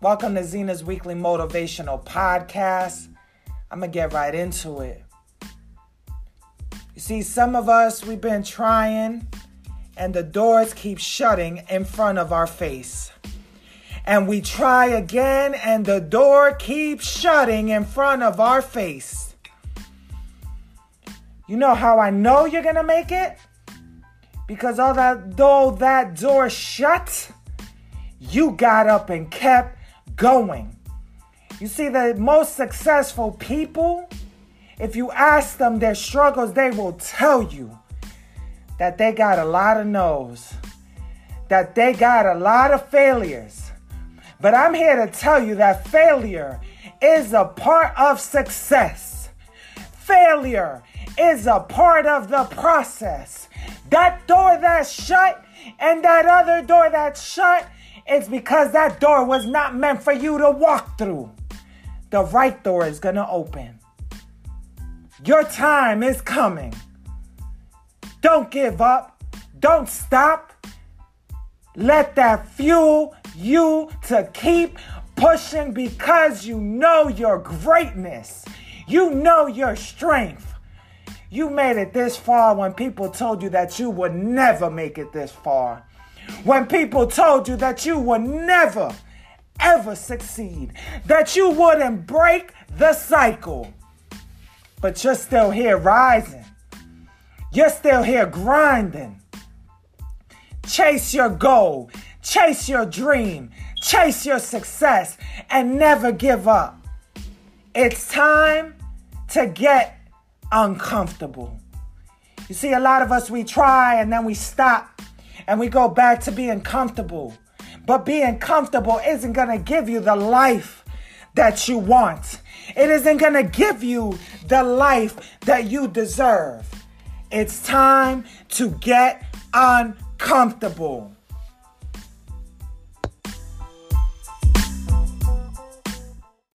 Welcome to Zena's Weekly Motivational Podcast. I'm going to get right into it. You see, some of us, we've been trying, and the doors keep shutting in front of our face. And we try again, and the door keeps shutting in front of our face. You know how I know you're going to make it? Because although that door shut, you got up and kept going. You see, the most successful people, if you ask them their struggles, they will tell you that they got a lot of no's, that they got a lot of failures. But I'm here to tell you that failure is a part of success. Failure is a part of the process. That door that's shut and that other door that's shut it's because that door was not meant for you to walk through. The right door is going to open. Your time is coming. Don't give up. Don't stop. Let that fuel you to keep pushing because you know your greatness. You know your strength. You made it this far when people told you that you would never make it this far. When people told you that you would never, ever succeed, that you wouldn't break the cycle, but you're still here rising. You're still here grinding. Chase your goal, chase your dream, chase your success, and never give up. It's time to get uncomfortable. You see, a lot of us, we try and then we stop and we go back to being comfortable. But being comfortable isn't going to give you the life that you want. It isn't going to give you the life that you deserve. It's time to get uncomfortable.